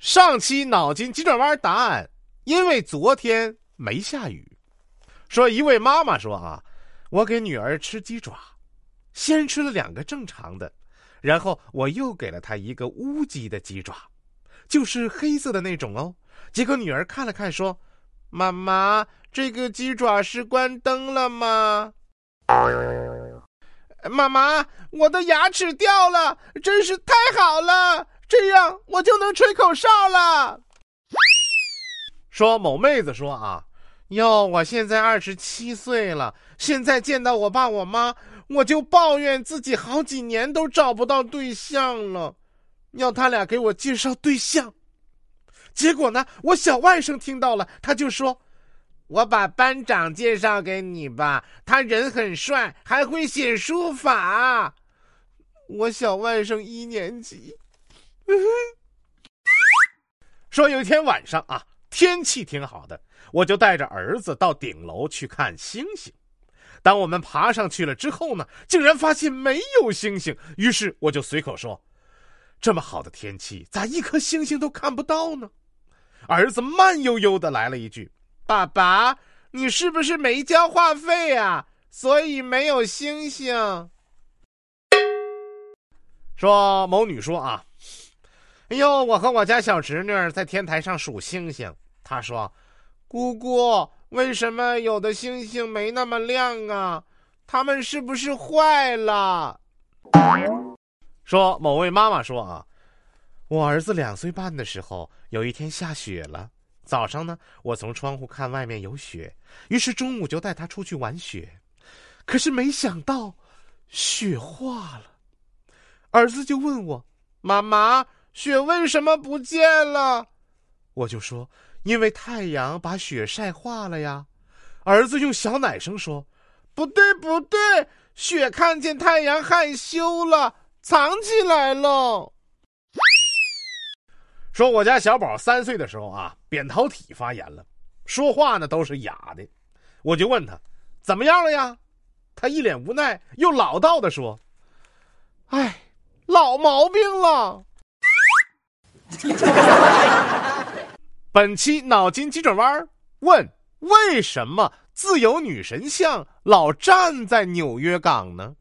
上期脑筋急转弯答案：因为昨天没下雨。说一位妈妈说啊，我给女儿吃鸡爪，先吃了两个正常的，然后我又给了她一个乌鸡的鸡爪，就是黑色的那种哦。结果女儿看了看说：“妈妈，这个鸡爪是关灯了吗？”妈妈，我的牙齿掉了，真是太好了。这样我就能吹口哨了。说某妹子说啊，哟，我现在二十七岁了，现在见到我爸我妈，我就抱怨自己好几年都找不到对象了，要他俩给我介绍对象。结果呢，我小外甥听到了，他就说：“我把班长介绍给你吧，他人很帅，还会写书法。”我小外甥一年级。说有一天晚上啊，天气挺好的，我就带着儿子到顶楼去看星星。当我们爬上去了之后呢，竟然发现没有星星。于是我就随口说：“这么好的天气，咋一颗星星都看不到呢？”儿子慢悠悠的来了一句：“爸爸，你是不是没交话费啊？所以没有星星。”说某女说啊。哎呦，我和我家小侄女在天台上数星星。她说：“姑姑，为什么有的星星没那么亮啊？它们是不是坏了？”说某位妈妈说啊，我儿子两岁半的时候，有一天下雪了。早上呢，我从窗户看外面有雪，于是中午就带他出去玩雪。可是没想到，雪化了。儿子就问我：“妈妈。”雪为什么不见了？我就说，因为太阳把雪晒化了呀。儿子用小奶声说：“不对，不对，雪看见太阳害羞了，藏起来了。”说我家小宝三岁的时候啊，扁桃体发炎了，说话呢都是哑的。我就问他怎么样了呀？他一脸无奈又老道的说：“哎，老毛病了。” 本期脑筋急转弯问：为什么自由女神像老站在纽约港呢？